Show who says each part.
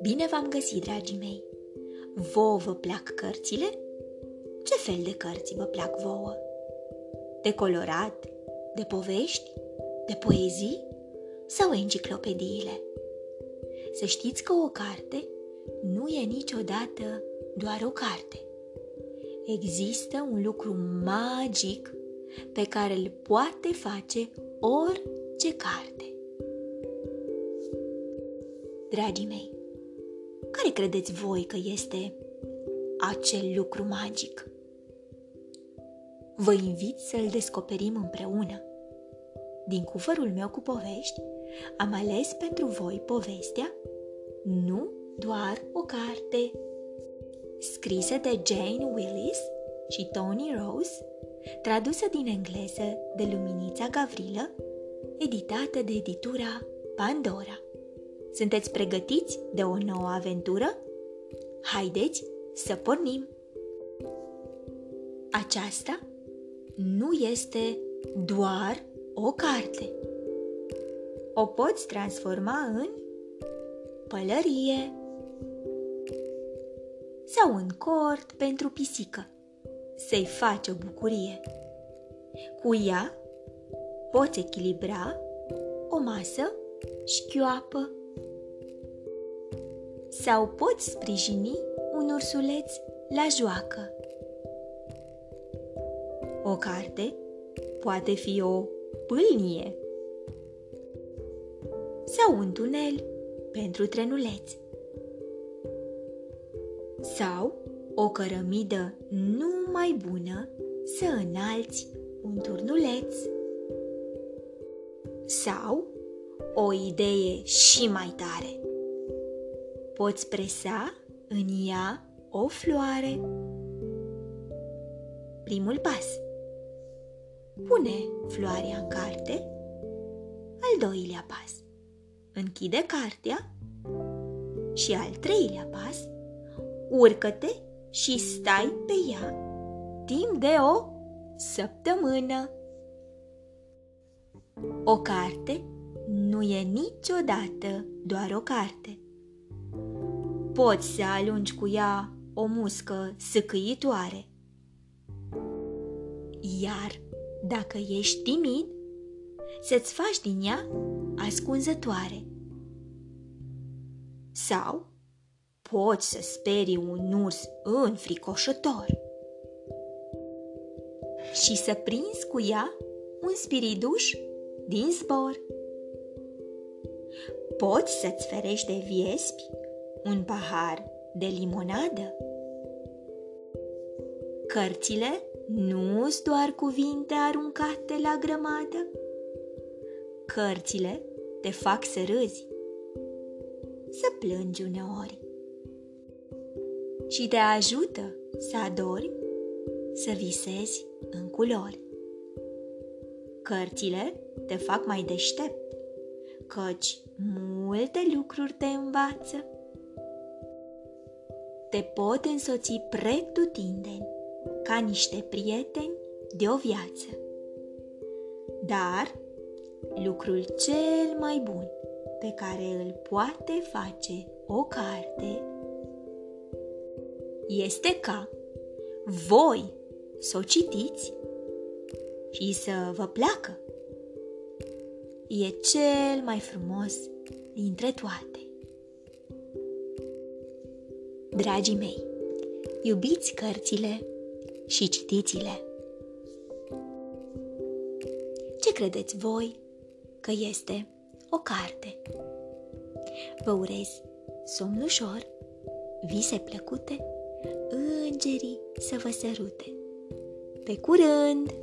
Speaker 1: Bine v-am găsit, dragii mei! Vouă vă plac cărțile? Ce fel de cărți vă plac vouă? De colorat? De povești? De poezii? Sau enciclopediile? Să știți că o carte nu e niciodată doar o carte. Există un lucru magic pe care îl poate face orice carte. Dragii mei, care credeți voi că este acel lucru magic? Vă invit să-l descoperim împreună. Din cufărul meu cu povești, am ales pentru voi povestea Nu doar o carte, scrisă de Jane Willis și Tony Rose, tradusă din engleză de Luminița Gavrilă, editată de editura Pandora. Sunteți pregătiți de o nouă aventură? Haideți să pornim! Aceasta nu este doar o carte. O poți transforma în pălărie sau în cort pentru pisică. Să-i faci o bucurie. Cu ea poți echilibra o masă șchioapă sau poți sprijini un ursuleț la joacă. O carte poate fi o pâlnie sau un tunel pentru trenuleți sau o cărămidă nu mai bună să înalți un turnuleț sau o idee și mai tare poți presa în ea o floare. Primul pas. Pune floarea în carte. Al doilea pas. Închide cartea. Și al treilea pas. Urcă-te și stai pe ea timp de o săptămână. O carte nu e niciodată doar o carte poți să alungi cu ea o muscă săcăitoare. Iar dacă ești timid, să-ți faci din ea ascunzătoare. Sau poți să sperii un urs înfricoșător și să prinzi cu ea un spiriduș din zbor. Poți să-ți ferești de viespi un pahar de limonadă. Cărțile nu sunt doar cuvinte aruncate la grămadă. Cărțile te fac să râzi, să plângi uneori și te ajută să adori, să visezi în culori. Cărțile te fac mai deștept, căci multe lucruri te învață te pot însoți pretutindeni ca niște prieteni de o viață. Dar lucrul cel mai bun pe care îl poate face o carte este ca voi să o citiți și să vă placă. E cel mai frumos dintre toate. Dragii mei, iubiți cărțile și citiți-le. Ce credeți voi că este o carte? Vă urez somn ușor, vise plăcute, îngerii să vă sărute. Pe curând!